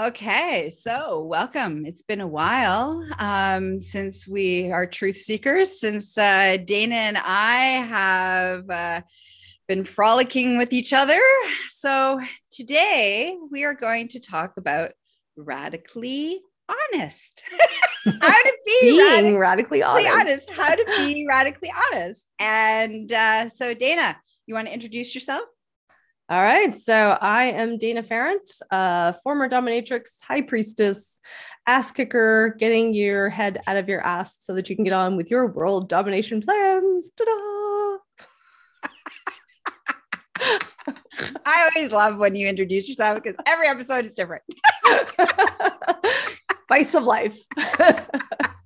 Okay, so welcome. It's been a while um, since we are truth seekers, since uh, Dana and I have uh, been frolicking with each other. So today we are going to talk about radically honest. how to be being radically, radically honest. honest. How to be radically honest. And uh, so, Dana, you want to introduce yourself? All right. So I am Dana Ferrant, uh, former dominatrix, high priestess, ass kicker, getting your head out of your ass so that you can get on with your world domination plans. Ta-da! I always love when you introduce yourself because every episode is different. Spice of life.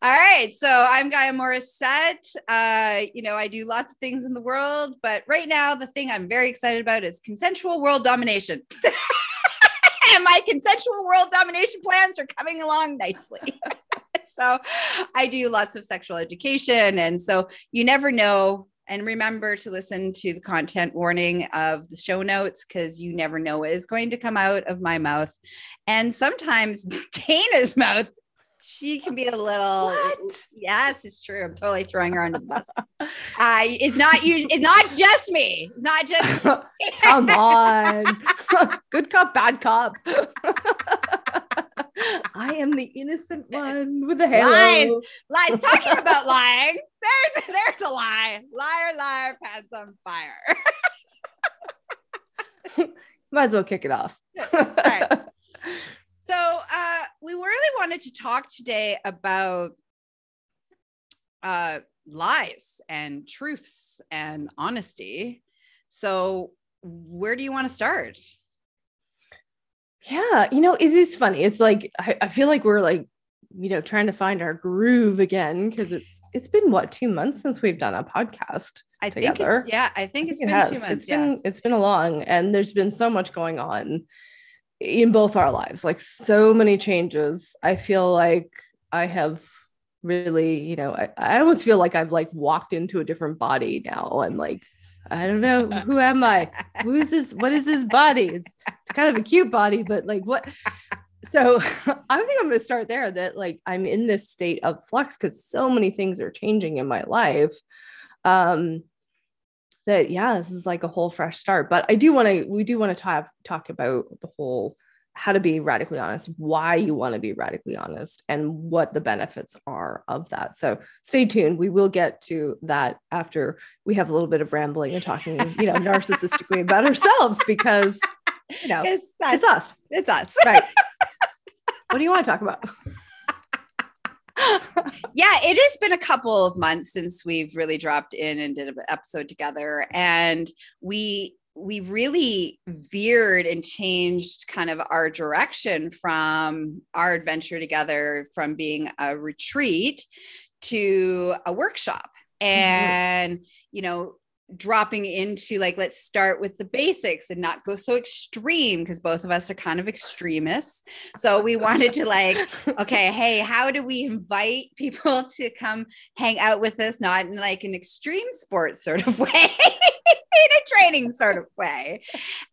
All right. So I'm Gaia Morissette. Uh, you know, I do lots of things in the world, but right now, the thing I'm very excited about is consensual world domination. and my consensual world domination plans are coming along nicely. so I do lots of sexual education. And so you never know. And remember to listen to the content warning of the show notes because you never know what is going to come out of my mouth. And sometimes Dana's mouth she can be a little. What? Yes, it's true. I'm totally throwing her under the bus. Uh, it's not you. It's not just me. It's not just. Come on, good cop, bad cop. I am the innocent one with the halo. Lies, lies. Talking about lying, there's there's a lie. Liar, liar, pants on fire. Might as well kick it off. So uh, we really wanted to talk today about uh, lies and truths and honesty. So where do you want to start? Yeah, you know, it is funny. It's like I, I feel like we're like, you know, trying to find our groove again because it's it's been what two months since we've done a podcast. I together. think it's yeah, I think, I think it's it been has. two months. It's yeah. been it's been a long and there's been so much going on in both our lives like so many changes. I feel like i have really you know I, I almost feel like i've like walked into a different body now. I'm like i don't know who am i? Who is this? What is this body? It's, it's kind of a cute body but like what? So i think i'm going to start there that like i'm in this state of flux because so many things are changing in my life. Um that yeah this is like a whole fresh start but i do want to we do want to talk talk about the whole how to be radically honest why you want to be radically honest and what the benefits are of that. So stay tuned. We will get to that after we have a little bit of rambling and talking you know narcissistically about ourselves because you know it's, it's us. It's us. Right. What do you want to talk about yeah, it has been a couple of months since we've really dropped in and did an episode together. And we we really veered and changed kind of our direction from our adventure together from being a retreat to a workshop mm-hmm. and mm-hmm. you know dropping into like let's start with the basics and not go so extreme because both of us are kind of extremists. So we wanted to like okay hey how do we invite people to come hang out with us not in like an extreme sports sort of way in a training sort of way?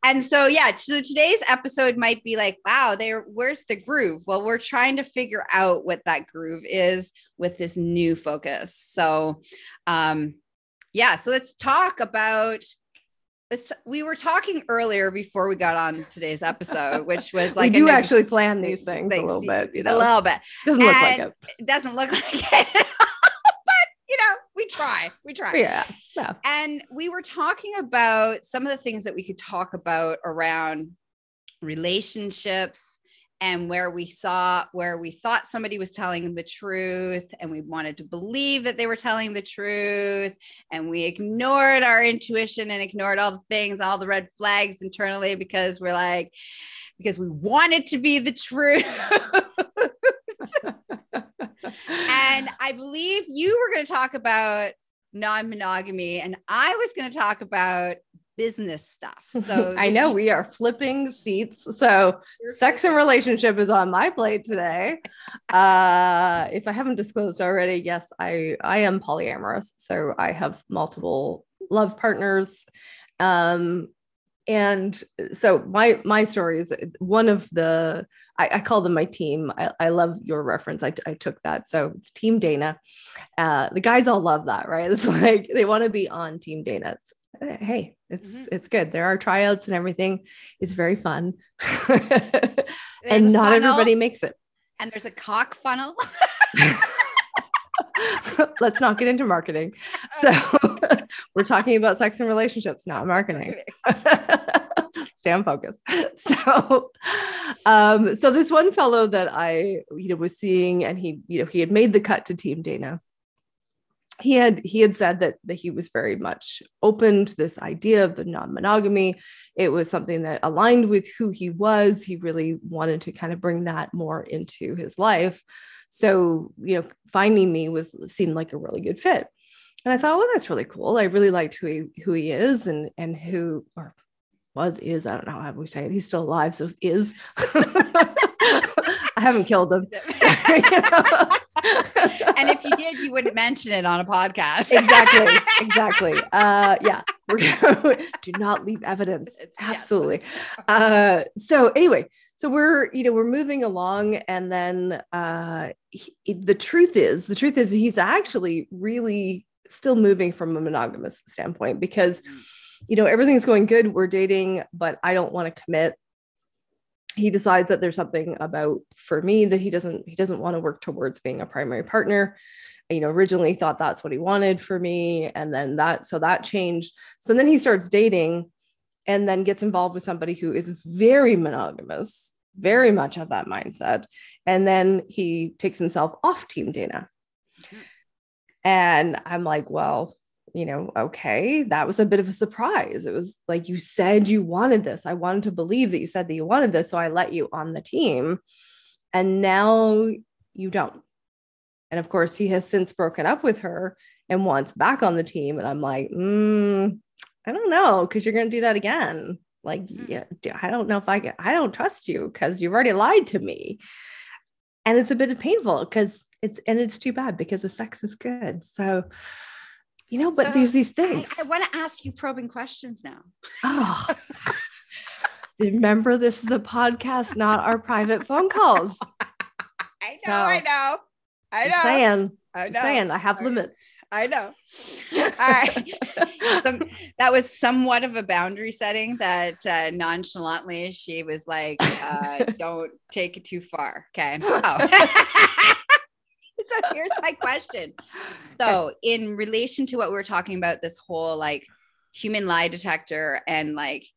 And so yeah so today's episode might be like wow there where's the groove? Well we're trying to figure out what that groove is with this new focus. So um yeah, so let's talk about let's t- we were talking earlier before we got on today's episode, which was like we do actually plan these things, things, a little bit, you know, a little bit. Doesn't and look like it. It doesn't look like it. but you know, we try. We try. Yeah. Yeah. And we were talking about some of the things that we could talk about around relationships and where we saw where we thought somebody was telling the truth and we wanted to believe that they were telling the truth and we ignored our intuition and ignored all the things all the red flags internally because we're like because we wanted to be the truth. And i believe you were going to talk about non-monogamy and i was going to talk about business stuff. So I know we are flipping seats. So sex and relationship is on my plate today. Uh, if I haven't disclosed already, yes, I I am polyamorous. So I have multiple love partners. Um, and so my my story is one of the I, I call them my team. I, I love your reference. I, I took that. So it's Team Dana. Uh, the guys all love that, right? It's like they want to be on Team Dana. It's, hey, it's mm-hmm. it's good. There are tryouts and everything. It's very fun, and not funnel, everybody makes it. And there's a cock funnel. Let's not get into marketing. So we're talking about sex and relationships, not marketing. Stay on focus. So, um, so this one fellow that I, you know, was seeing, and he, you know, he had made the cut to Team Dana. He had he had said that that he was very much open to this idea of the non-monogamy. It was something that aligned with who he was. He really wanted to kind of bring that more into his life. So, you know, finding me was seemed like a really good fit. And I thought, well, that's really cool. I really liked who he who he is and and who or was is I don't know how we say it. He's still alive, so is. I haven't killed him. and if you did, you wouldn't mention it on a podcast. exactly. Exactly. Uh, yeah. do not leave evidence. It's, Absolutely. Uh, so anyway, so we're you know we're moving along and then uh he, the truth is the truth is he's actually really still moving from a monogamous standpoint because mm. you know everything's going good we're dating but i don't want to commit he decides that there's something about for me that he doesn't he doesn't want to work towards being a primary partner you know originally thought that's what he wanted for me and then that so that changed so then he starts dating and then gets involved with somebody who is very monogamous, very much of that mindset. And then he takes himself off Team Dana. Mm-hmm. And I'm like, well, you know, okay, that was a bit of a surprise. It was like you said you wanted this. I wanted to believe that you said that you wanted this. So I let you on the team. And now you don't. And of course, he has since broken up with her and wants back on the team. And I'm like, mm, I don't know, because you're going to do that again. Like, mm. yeah, I don't know if I can, I don't trust you because you've already lied to me. And it's a bit of painful because it's, and it's too bad because the sex is good. So, you know, but so there's these things. I, I want to ask you probing questions now. Oh, remember, this is a podcast, not our private phone calls. I know, so, I know, I know. Saying, I know. saying, I have limits. I know. All right. that was somewhat of a boundary setting that uh, nonchalantly she was like, uh, don't take it too far. Okay. So. so here's my question. So, in relation to what we are talking about, this whole like human lie detector and like,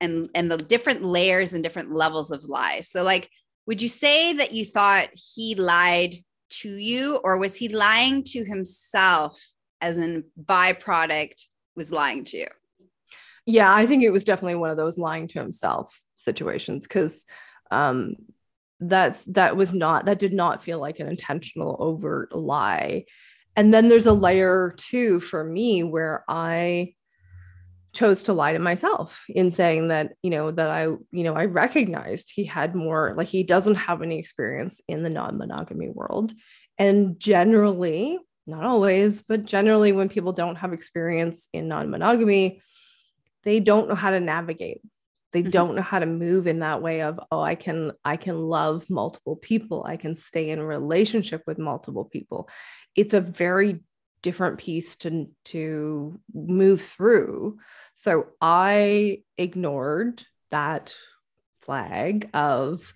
and and the different layers and different levels of lies. So, like, would you say that you thought he lied to you, or was he lying to himself as a byproduct was lying to you? Yeah, I think it was definitely one of those lying to himself situations because um, that's that was not that did not feel like an intentional overt lie. And then there's a layer too for me where I chose to lie to myself in saying that you know that i you know i recognized he had more like he doesn't have any experience in the non-monogamy world and generally not always but generally when people don't have experience in non-monogamy they don't know how to navigate they mm-hmm. don't know how to move in that way of oh i can i can love multiple people. I can stay in relationship with multiple people. It's a very different piece to to move through. So i ignored that flag of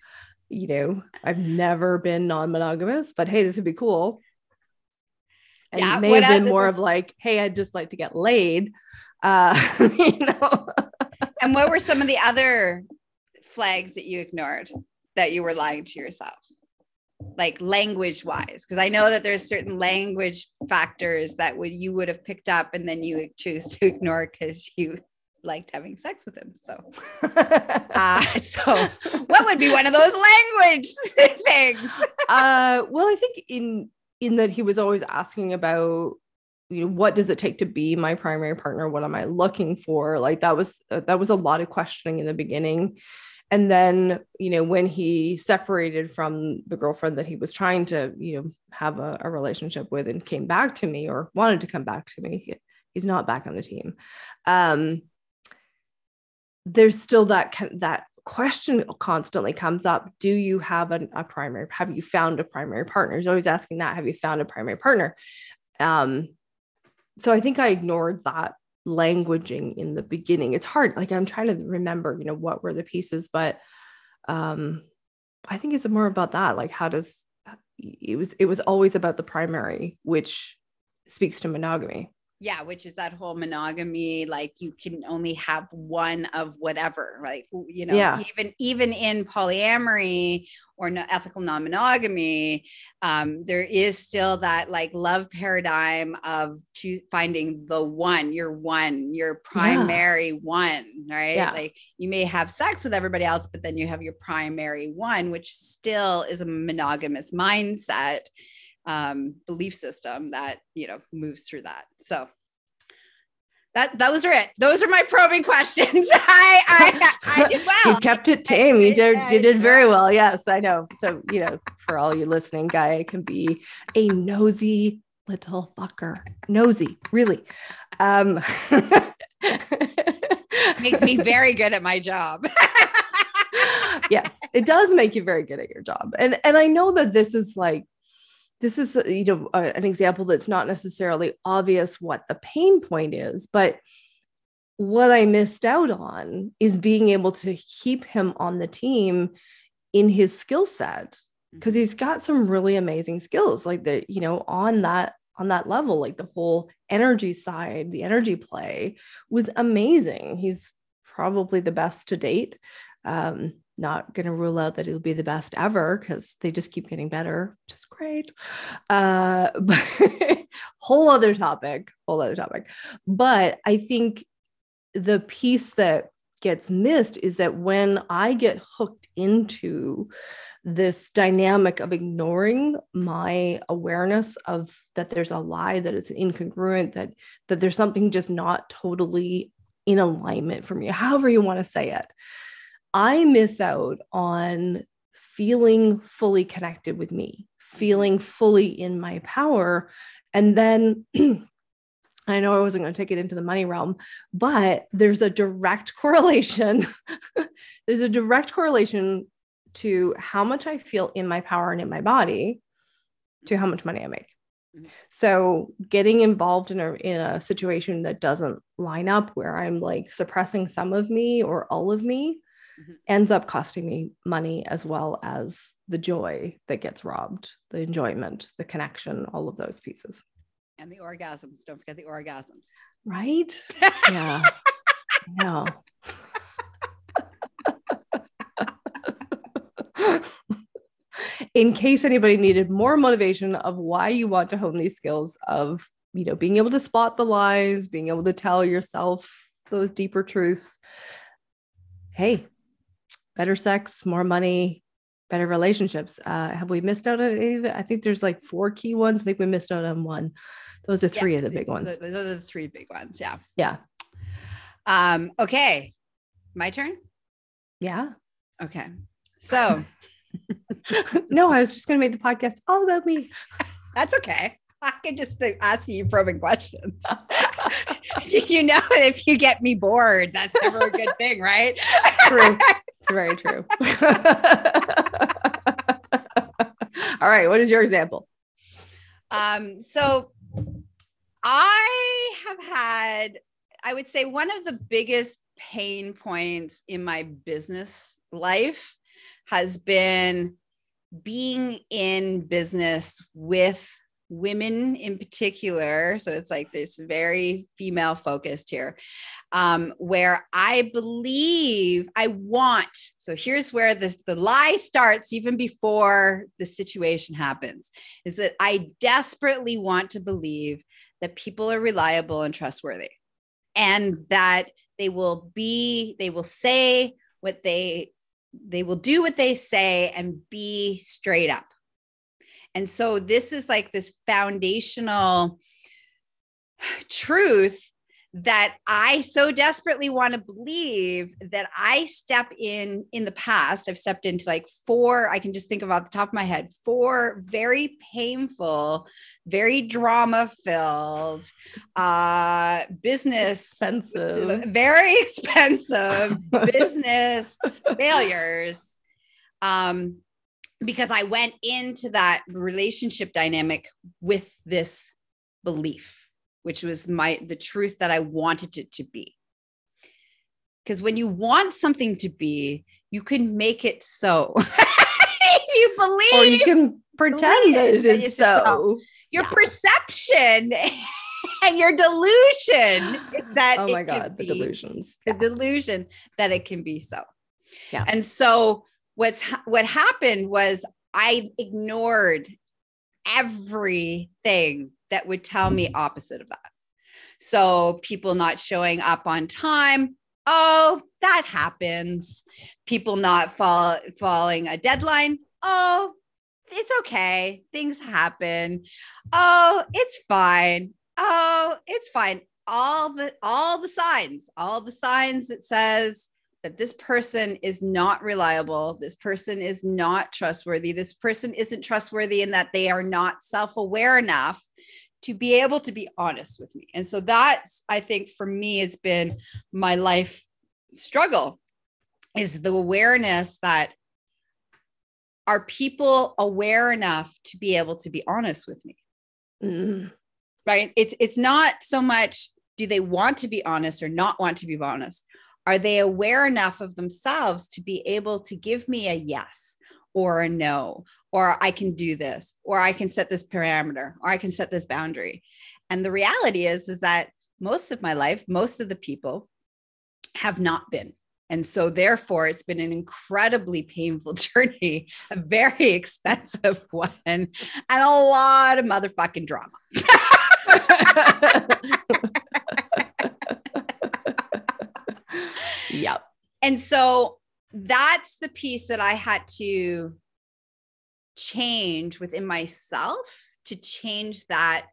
you know i've never been non-monogamous but hey this would be cool. And yeah, may have been more of like hey i'd just like to get laid. Uh you know and what were some of the other flags that you ignored that you were lying to yourself? Like language wise because i know that there's certain language factors that would you would have picked up and then you would choose to ignore because you liked having sex with him so. Uh, so what would be one of those language things? Uh well i think in in that he was always asking about you know what does it take to be my primary partner? What am i looking for? Like that was uh, that was a lot of questioning in the beginning. And then you know when he separated from the girlfriend that he was trying to you know have a, a relationship with and came back to me or wanted to come back to me he, he's not back on the team. Um there's still that that question constantly comes up. Do you have an, a primary have you found a primary partner? He's always asking that have you found a primary partner? Um so i think i ignored that languaging in the beginning. It's hard like i'm trying to remember you know what were the pieces but um i think it's more about that like how does it was it was always about the primary which speaks to monogamy yeah which is that whole monogamy like you can only have one of whatever like you know yeah. even even in polyamory or no, ethical non-monogamy um, there is still that like love paradigm of choose, finding the one your one your primary yeah. one right yeah. like you may have sex with everybody else but then you have your primary one which still is a monogamous mindset um, belief system that you know moves through that. So that those are it. Those are my probing questions. I, I, I did well. you kept it tame. You did you did very well. Yes, I know. So you know, for all you listening, Gaia can be a nosy little fucker. Nosy, really. Um, makes me very good at my job. yes, it does make you very good at your job. And and I know that this is like this is you know an example that's not necessarily obvious what the pain point is but what i missed out on is being able to keep him on the team in his skill set because mm-hmm. he's got some really amazing skills like the you know on that on that level like the whole energy side the energy play was amazing he's probably the best to date um, not going to rule out that it'll be the best ever because they just keep getting better, which is great. Uh, but whole other topic, whole other topic. But I think the piece that gets missed is that when I get hooked into this dynamic of ignoring my awareness of that there's a lie that it's incongruent that that there's something just not totally in alignment for me however you want to say it I miss out on feeling fully connected with me, feeling fully in my power. And then I know I wasn't going to take it into the money realm, but there's a direct correlation. there's a direct correlation to how much I feel in my power and in my body to how much money I make. Mm-hmm. So getting involved in a in a situation that doesn't line up where I'm like suppressing some of me or all of me mm-hmm. ends up costing me money as well as the joy that gets robbed, the enjoyment, the connection, all of those pieces. And the orgasms. Don't forget the orgasms. Right? yeah. No. in case anybody needed more motivation of why you want to hone these skills of you know being able to spot the lies being able to tell yourself those deeper truths hey better sex, more money, better relationships. Uh, have we missed out on any? I think there's like four key ones. I think we missed out on one. Those are three yeah, of the big ones. Those are the three big ones. Yeah. Yeah. Um, okay. My turn. Yeah. Okay. So no, I was just going to make the podcast all about me. That's okay. I can just ask you probing questions. you know, if you get me bored, that's never a good thing, right? True. It's very true. All right. What is your example? Um, so I have had, I would say, one of the biggest pain points in my business life has been being in business with women in particular so it's like this very female focused here um, where i believe i want so here's where the, the lie starts even before the situation happens is that i desperately want to believe that people are reliable and trustworthy and that they will be they will say what they they will do what they say and be straight up and so this is like this foundational truth that I so desperately want to believe that I step in in the past. I've stepped into like four, I can just think of off the top of my head, four very painful, very drama filled, uh, business expensive, very expensive business failures. Um, because I went into that relationship dynamic with this belief which was my the truth that I wanted it to be. Because when you want something to be, you can make it so. you believe, or you can pretend that it is so. so. Your yeah. perception and your delusion is that. Oh my god, the delusions. The yeah. delusion that it can be so. Yeah. And so what's what happened was I ignored everything that would tell me opposite of that. So people not showing up on time, oh, that happens. People not fall, following a deadline, oh, it's okay. Things happen. Oh, it's fine. Oh, it's fine. All the all the signs, all the signs that says that this person is not reliable, this person is not trustworthy, this person isn't trustworthy in that they are not self-aware enough to be able to be honest with me. And so that's, I think, for me, has been my life struggle is the awareness that are people aware enough to be able to be honest with me? Mm. Right. It's it's not so much do they want to be honest or not want to be honest. Are they aware enough of themselves to be able to give me a yes or a no or I can do this, or I can set this parameter, or I can set this boundary. And the reality is, is that most of my life, most of the people have not been. And so, therefore, it's been an incredibly painful journey, a very expensive one, and a lot of motherfucking drama. yep. And so, that's the piece that I had to change within myself to change that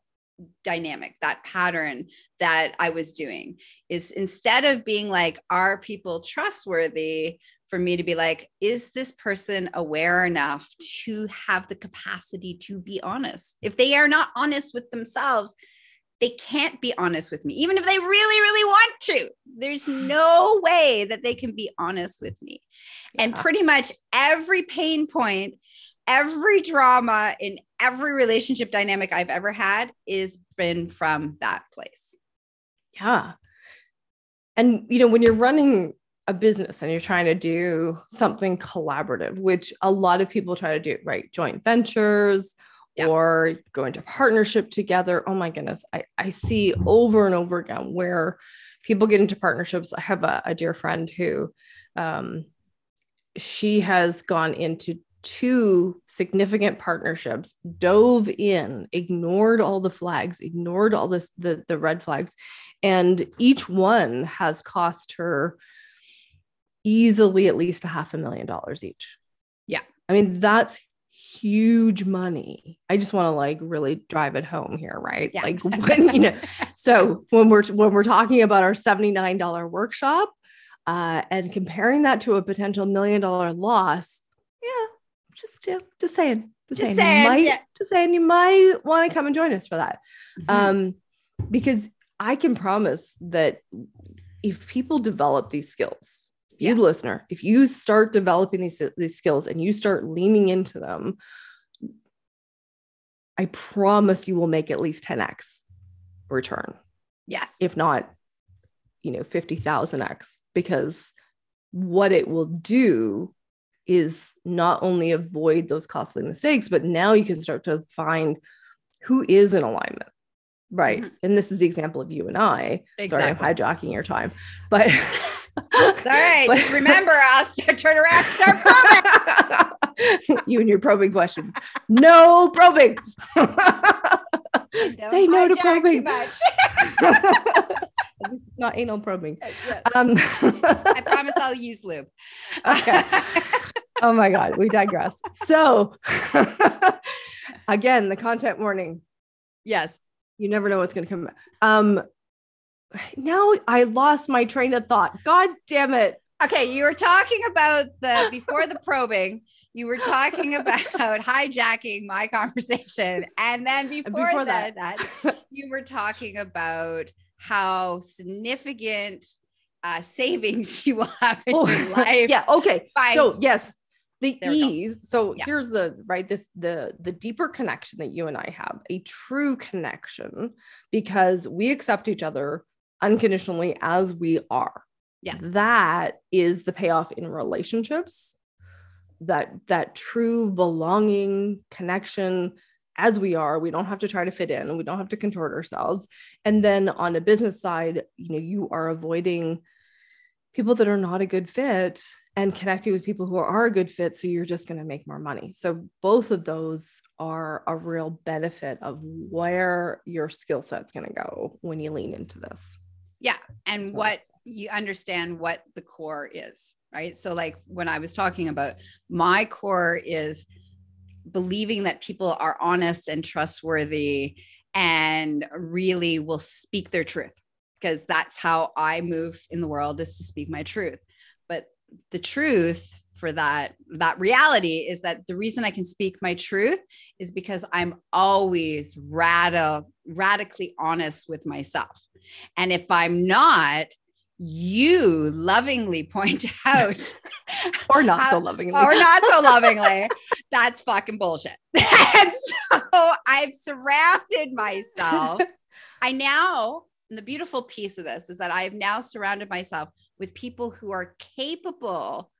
dynamic, that pattern that I was doing is instead of being like, are people trustworthy? For me to be like, is this person aware enough to have the capacity to be honest? If they are not honest with themselves, they can't be honest with me, even if they really, really want to. There's no way that they can be honest with me. Yeah. And pretty much every pain point every drama in every relationship dynamic I've ever had is been from that place. Yeah. And you know, when you're running a business and you're trying to do something collaborative, which a lot of people try to do, right? Joint ventures yeah. or go into partnership together. Oh my goodness. I, I see over and over again where people get into partnerships. I have a, a dear friend who um, she has gone into two significant partnerships, dove in, ignored all the flags, ignored all this the, the red flags, and each one has cost her easily at least a half a million dollars each. Yeah. I mean, that's huge money. I just want to like really drive it home here, right? Yeah. Like when you know, so when we're when we're talking about our $79 workshop uh, and comparing that to a potential million dollar loss, yeah, just yeah, just saying. Just, just saying, saying, might, yeah. just saying you might want to come and join us for that. Mm-hmm. Um, because I can promise that if people develop these skills, yes. you listener, if you start developing these, these skills and you start leaning into them, I promise you will make at least 10x return. Yes. If not, you know, 50,000x, because what it will do is not only avoid those costly mistakes, but now you can start to find who is in alignment. Right. Mm-hmm. And this is the example of you and I. Exactly. Sorry, I'm hijacking your time. But all right. Just remember, I'll start, turn around, start probing. you and your probing questions. No probing. Say no to probing. not anal probing. Yes. Um, I promise I'll use lube. okay oh my God, we digress. So, again, the content warning. Yes. You never know what's going to come. Um, now I lost my train of thought. God damn it. Okay, you were talking about the before the probing. You were talking about hijacking my conversation, and then before, before that, that, you were talking about how significant uh, savings you will have in oh, your life. Yeah. Okay. By- so yes, the there ease so yeah. here's the right this the the deeper connection that you and i have a true connection because we accept each other unconditionally as we are. Yes. That is the payoff in relationships. That that true belonging connection as we are we don't have to try to fit in we don't have to contort ourselves. And then on a business side you know you are avoiding people that are not a good fit and connecting with people who are a good fit so you're just going to make more money. So both of those are a real benefit of where your skill set's going to go when you lean into this yeah and what you understand what the core is right? So like when i was talking about my core is believing that people are honest and trustworthy and really will speak their truth because that's how i move in the world is to speak my truth. But the truth for that that reality is that the reason i can speak my truth is because i'm always radical radically honest with myself. And if i'm not you lovingly point out or not how, so lovingly. or not so lovingly. That's fucking bullshit. And so i've surrounded myself. I now and the beautiful piece of this is that i've now surrounded myself with people who are capable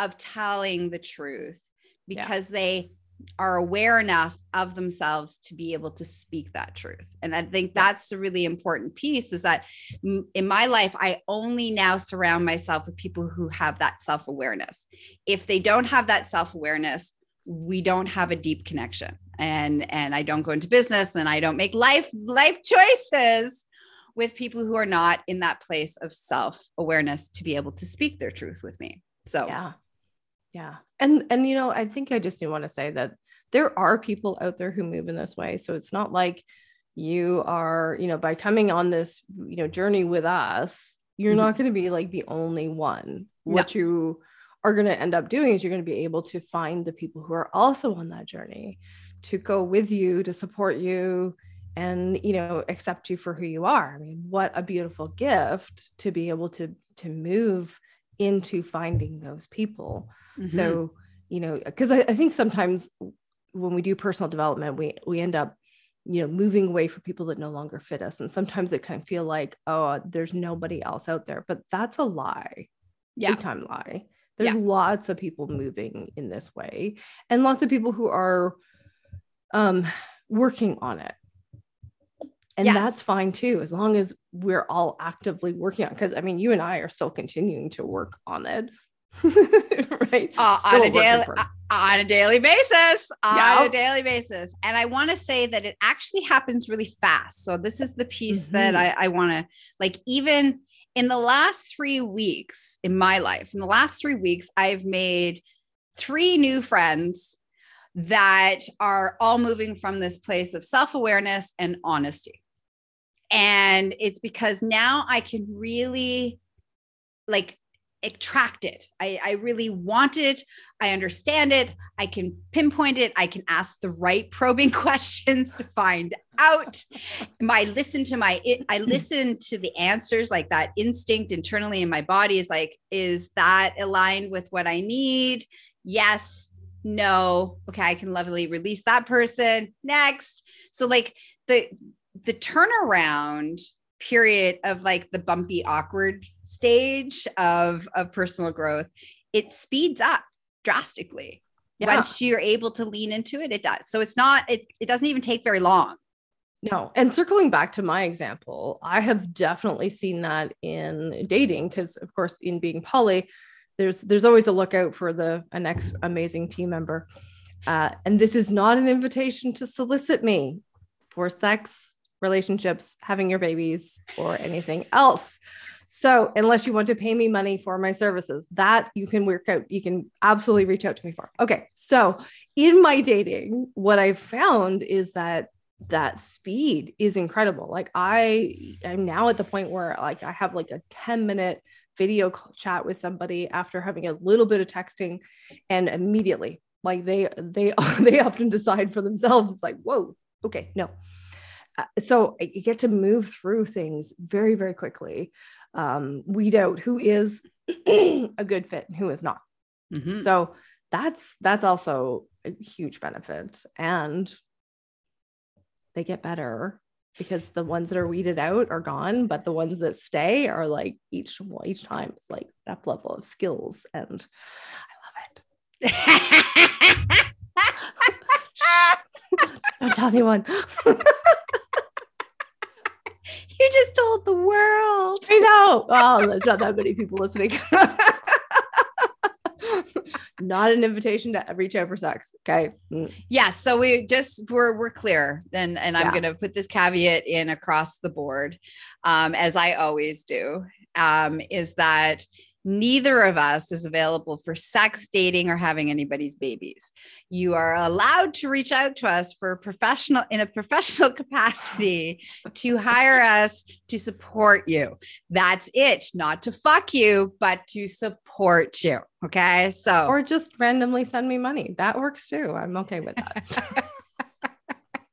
of telling the truth because yeah. they are aware enough of themselves to be able to speak that truth. And I think that's the really important piece is that in my life, I only now surround myself with people who have that self awareness. If they don't have that self awareness, we don't have a deep connection and and i don't go into business and i don't make life life choices with people who are not in that place of self awareness to be able to speak their truth with me. So, yeah. Yeah. And, and, you know, I think I just want to say that there are people out there who move in this way. So it's not like you are, you know, by coming on this, you know, journey with us, you're mm-hmm. not going to be like the only one. What you are going to end up doing is you're going to be able to find the people who are also on that journey to go with you, to support you, and you know accept you for who you are i mean what a beautiful gift to be able to to move into finding those people. Mm-hmm. so you know because I, I think sometimes when we do personal development we we end up you know moving away from people that no longer fit us. And sometimes it kind of feel like oh there's nobody else out there. But that's a lie. Yeah. Big time lie. There's yeah. lots of people moving in this way. And lots of people who are um working on it and yes. that's fine too as long as we're all actively working on because i mean you and i are still continuing to work on it right? Uh, on a daily uh, on a daily basis on a daily basis. And i want to say that it actually happens really fast. So this is the piece mm-hmm. that i, I want to like even in the last three weeks in my life in the last three weeks i've made three new friends that are all moving from this place of self-awareness and honesty and it's because now I can really like attract it. I, I really want it. I understand it. I can pinpoint it. I can ask the right probing questions to find out. My listen to my I listen to the answers like that instinct internally in my body is like, is that aligned with what I need? Yes, no. Okay, I can lovely release that person. Next. So like the the turnaround period of like the bumpy awkward stage of of personal growth it speeds up drastically. Yeah. once you're able to lean into it it does. So it's not it, it doesn't even take very long. No. And circling back to my example i have definitely seen that in dating because of course in being poly there's there's always a lookout for the next amazing team member. Uh, and this is not an invitation to solicit me for sex relationships, having your babies, or anything else. So, unless you want to pay me money for my services, that you can work out, you can absolutely reach out to me for. Okay. So, in my dating, what I've found is that that speed is incredible. Like I I'm now at the point where like I have like a 10 minute video chat with somebody after having a little bit of texting and immediately like they they they often decide for themselves it's like whoa okay no so you get to move through things very very quickly um, weed out who is a good fit and who is not mm-hmm. so that's that's also a huge benefit and they get better because the ones that are weeded out are gone, but the ones that stay are like each each time it's like that level of skills, and I love it. Don't tell anyone. you just told the world. I know. Oh, there's not that many people listening not an invitation to reach out for sex. Okay. Mm. Yeah. So we just we're we're clear. And and I'm gonna put this caveat in across the board, um, as I always do, um, is that neither of us is available for sex dating or having anybody's babies. You are allowed to reach out to us for professional in a professional capacity to hire us to support you. That's it. Not to fuck you but to support you. Okay? So or just randomly send me money. That works too. I'm okay with that.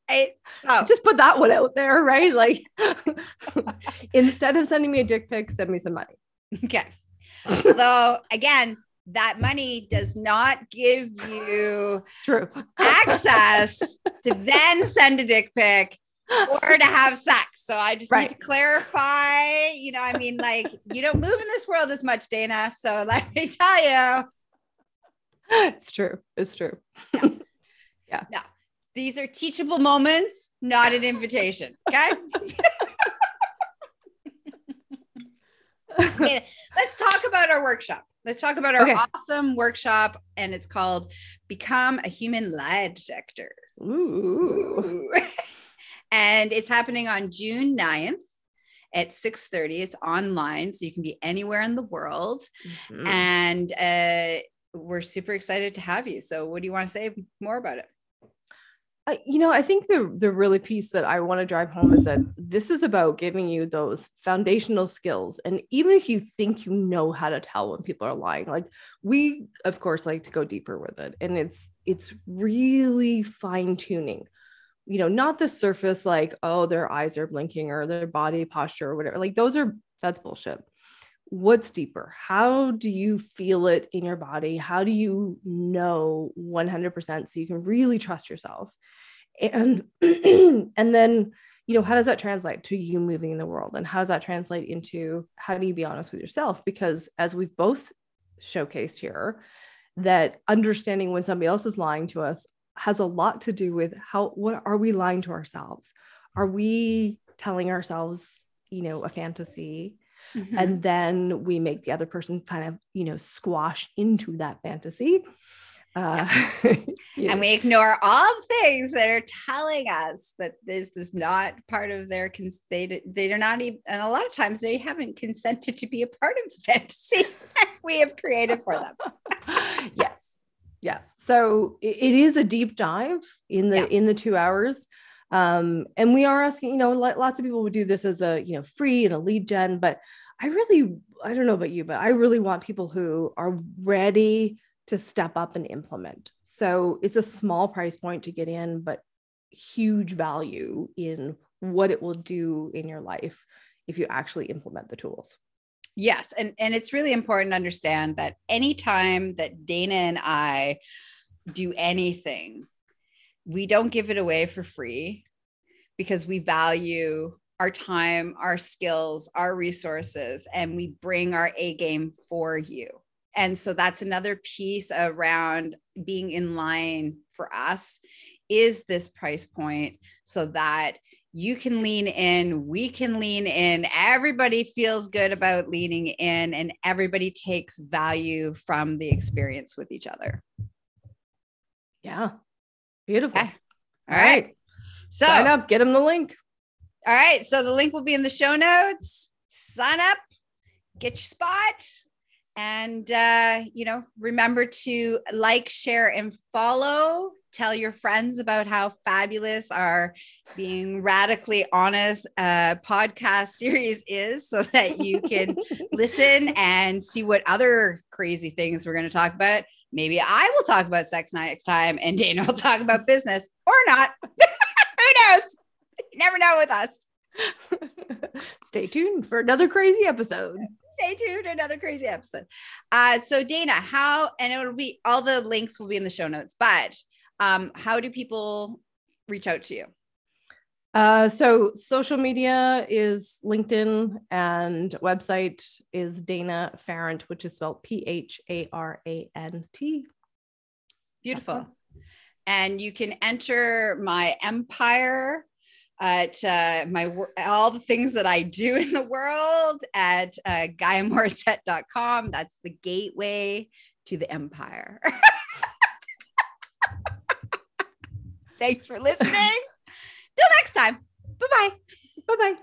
I, so just put that one out there, right? Like instead of sending me a dick pic, send me some money. Okay. Although, again, that money does not give you True. access to then send a dick pic or to have sex. So I just right. need to clarify, you know, I mean, like you don't move in this world as much, Dana. So let me tell you. It's true. It's true. Yeah. yeah. No, these are teachable moments, not an invitation. Okay. okay, let's talk about our workshop. Let's talk about our okay. awesome workshop, and it's called Become a Human Lie Detector. Ooh. and it's happening on June 9th at 6:30. It's online, so you can be anywhere in the world. Mm-hmm. And uh, we're super excited to have you. So, what do you want to say more about it? You know, I think the the really piece that I want to drive home is that this is about giving you those foundational skills. And even if you think you know how to tell when people are lying, like we of course like to go deeper with it. And it's it's really fine tuning. You know, not the surface like, oh, their eyes are blinking or their body posture or whatever. Like those are that's bullshit what's deeper? How do you feel it in your body? How do you know 100% so you can really trust yourself? And and then you know how does that translate to you moving in the world? And how does that translate into how do you be honest with yourself? Because as we've both showcased here that understanding when somebody else is lying to us has a lot to do with how what are we lying to ourselves? Are we telling ourselves you know a fantasy mm-hmm. and then we make the other person kind of you know squash into that fantasy uh, yeah. And we ignore all things that are telling us that this is not part of their cons- they they are not even and a lot of times they haven't consented to be a part of the fantasy we have created for them. yes. Yes. So it, it is a deep dive in the yeah. in the 2 hours. Um, and we are asking, you know, lots of people would do this as a, you know, free and a lead gen, but I really I don't know about you, but I really want people who are ready to step up and implement. So it's a small price point to get in, but huge value in what it will do in your life if you actually implement the tools. Yes. And, and it's really important to understand that anytime that Dana and I do anything, we don't give it away for free because we value our time, our skills, our resources, and we bring our A game for you. And so that's another piece around being in line for us is this price point so that you can lean in, we can lean in, everybody feels good about leaning in, and everybody takes value from the experience with each other. Yeah. Beautiful. Okay. All, All right. right. So sign up, get them the link. All right. So the link will be in the show notes. Sign up, get your spot. And, uh, you know, remember to like, share, and follow tell your friends about how fabulous our being radically honest uh, podcast series is so that you can listen and see what other crazy things we're going to talk about. Maybe I will talk about sex next time and Dana will talk about business or not. Who knows? You never know with us. Stay tuned for another crazy episode. Stay tuned for another crazy episode. Uh, so Dana, how and it'll be all the links will be in the show notes, but um, how do people reach out to you? Uh, so social media is LinkedIn and website is Dana Pharant, which is spelled P H A R A N T. Beautiful. And you can enter my empire at uh, my all the things that I do in the world at uh, GaiaMorissette.com. That's the gateway to the empire. Thanks for listening. Till next time. Bye bye. Bye bye.